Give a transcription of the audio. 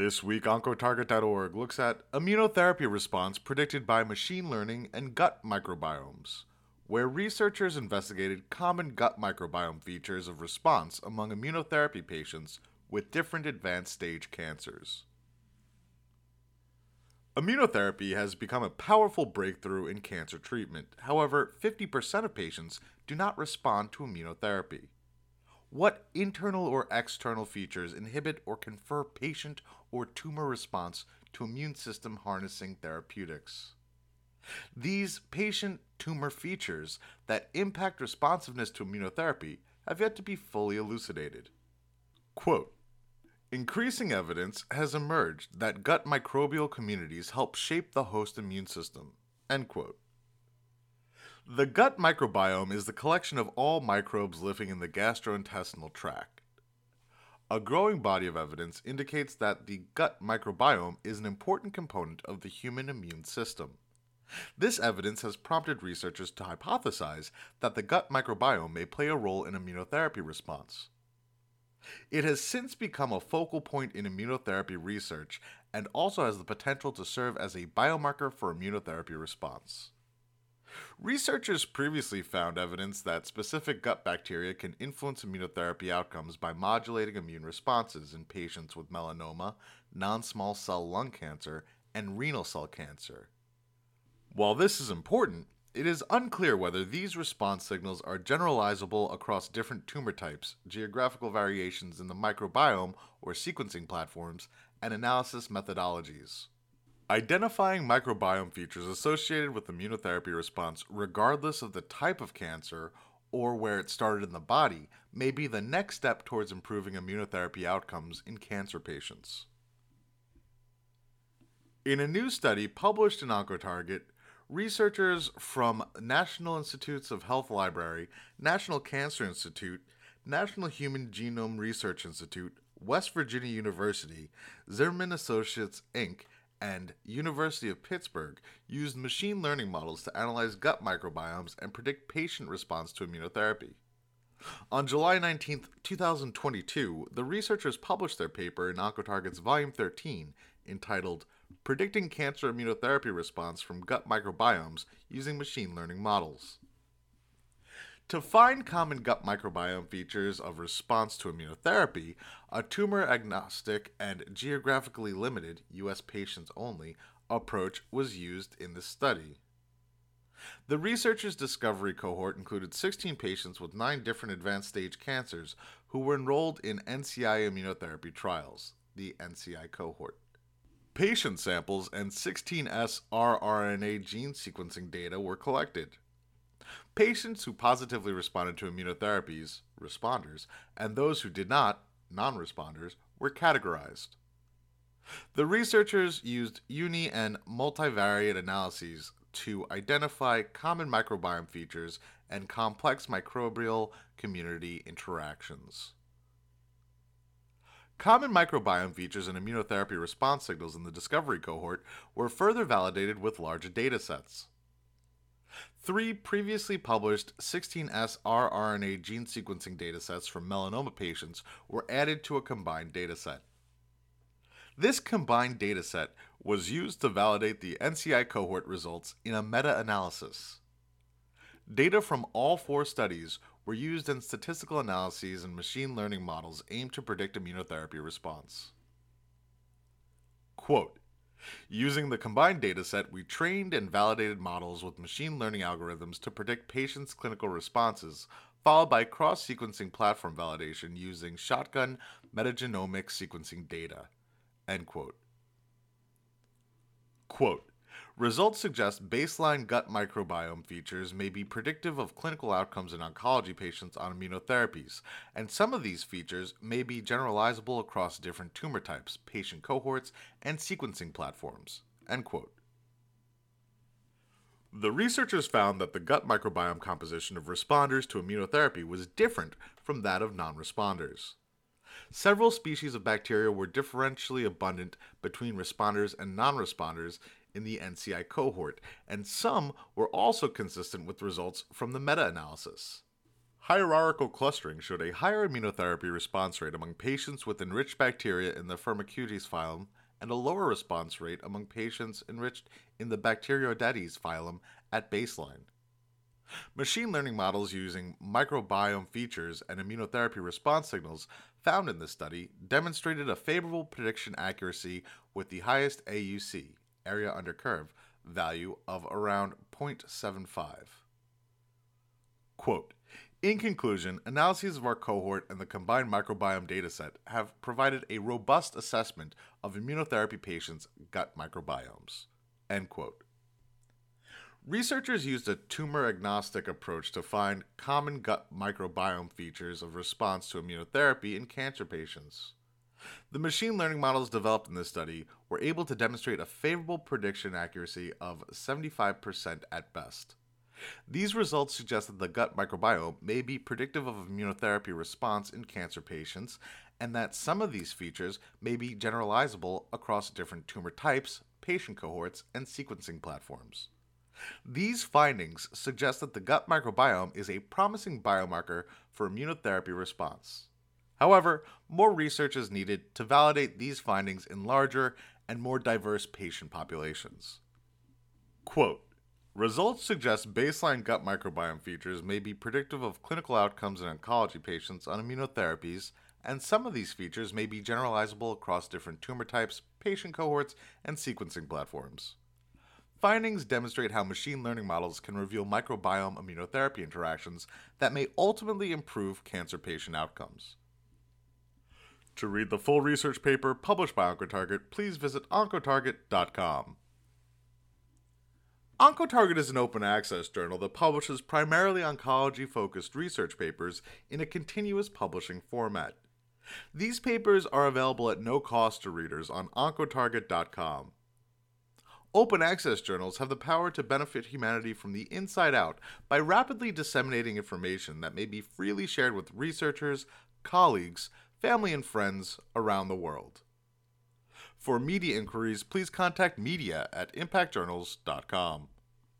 This week, OncoTarget.org looks at immunotherapy response predicted by machine learning and gut microbiomes, where researchers investigated common gut microbiome features of response among immunotherapy patients with different advanced stage cancers. Immunotherapy has become a powerful breakthrough in cancer treatment. However, 50% of patients do not respond to immunotherapy. What internal or external features inhibit or confer patient or tumor response to immune system harnessing therapeutics? These patient tumor features that impact responsiveness to immunotherapy have yet to be fully elucidated. Quote Increasing evidence has emerged that gut microbial communities help shape the host immune system. End quote. The gut microbiome is the collection of all microbes living in the gastrointestinal tract. A growing body of evidence indicates that the gut microbiome is an important component of the human immune system. This evidence has prompted researchers to hypothesize that the gut microbiome may play a role in immunotherapy response. It has since become a focal point in immunotherapy research and also has the potential to serve as a biomarker for immunotherapy response. Researchers previously found evidence that specific gut bacteria can influence immunotherapy outcomes by modulating immune responses in patients with melanoma, non small cell lung cancer, and renal cell cancer. While this is important, it is unclear whether these response signals are generalizable across different tumor types, geographical variations in the microbiome or sequencing platforms, and analysis methodologies. Identifying microbiome features associated with immunotherapy response, regardless of the type of cancer or where it started in the body, may be the next step towards improving immunotherapy outcomes in cancer patients. In a new study published in OncoTarget, researchers from National Institutes of Health Library, National Cancer Institute, National Human Genome Research Institute, West Virginia University, Zimmerman Associates Inc., and University of Pittsburgh used machine learning models to analyze gut microbiomes and predict patient response to immunotherapy. On July 19, 2022, the researchers published their paper in OncoTarget's Volume 13 entitled predicting cancer immunotherapy response from gut microbiomes using machine learning models. To find common gut microbiome features of response to immunotherapy, a tumor agnostic and geographically limited, U.S. patients only, approach was used in the study. The researchers' discovery cohort included 16 patients with nine different advanced stage cancers who were enrolled in NCI immunotherapy trials, the NCI cohort. Patient samples and 16S rRNA gene sequencing data were collected. Patients who positively responded to immunotherapies, responders, and those who did not, non responders, were categorized. The researchers used uni and multivariate analyses to identify common microbiome features and complex microbial community interactions. Common microbiome features and immunotherapy response signals in the discovery cohort were further validated with larger data sets. Three previously published 16S rRNA gene sequencing datasets from melanoma patients were added to a combined dataset. This combined dataset was used to validate the NCI cohort results in a meta analysis. Data from all four studies were used in statistical analyses and machine learning models aimed to predict immunotherapy response. Quote, Using the combined dataset, we trained and validated models with machine learning algorithms to predict patients' clinical responses, followed by cross sequencing platform validation using shotgun metagenomic sequencing data. End quote. Quote Results suggest baseline gut microbiome features may be predictive of clinical outcomes in oncology patients on immunotherapies, and some of these features may be generalizable across different tumor types, patient cohorts, and sequencing platforms. End quote. The researchers found that the gut microbiome composition of responders to immunotherapy was different from that of non responders. Several species of bacteria were differentially abundant between responders and non responders in the NCI cohort, and some were also consistent with results from the meta analysis. Hierarchical clustering showed a higher immunotherapy response rate among patients with enriched bacteria in the Firmicutes phylum and a lower response rate among patients enriched in the Bacteroidetes phylum at baseline. Machine learning models using microbiome features and immunotherapy response signals found in this study demonstrated a favorable prediction accuracy with the highest AUC, area under curve, value of around 0.75. Quote, in conclusion, analyses of our cohort and the combined microbiome dataset have provided a robust assessment of immunotherapy patients' gut microbiomes. End quote. Researchers used a tumor agnostic approach to find common gut microbiome features of response to immunotherapy in cancer patients. The machine learning models developed in this study were able to demonstrate a favorable prediction accuracy of 75% at best. These results suggest that the gut microbiome may be predictive of immunotherapy response in cancer patients, and that some of these features may be generalizable across different tumor types, patient cohorts, and sequencing platforms. These findings suggest that the gut microbiome is a promising biomarker for immunotherapy response. However, more research is needed to validate these findings in larger and more diverse patient populations. Quote Results suggest baseline gut microbiome features may be predictive of clinical outcomes in oncology patients on immunotherapies, and some of these features may be generalizable across different tumor types, patient cohorts, and sequencing platforms. Findings demonstrate how machine learning models can reveal microbiome immunotherapy interactions that may ultimately improve cancer patient outcomes. To read the full research paper published by OncoTarget, please visit oncotarget.com. OncoTarget is an open access journal that publishes primarily oncology focused research papers in a continuous publishing format. These papers are available at no cost to readers on oncotarget.com. Open access journals have the power to benefit humanity from the inside out by rapidly disseminating information that may be freely shared with researchers, colleagues, family, and friends around the world. For media inquiries, please contact media at impactjournals.com.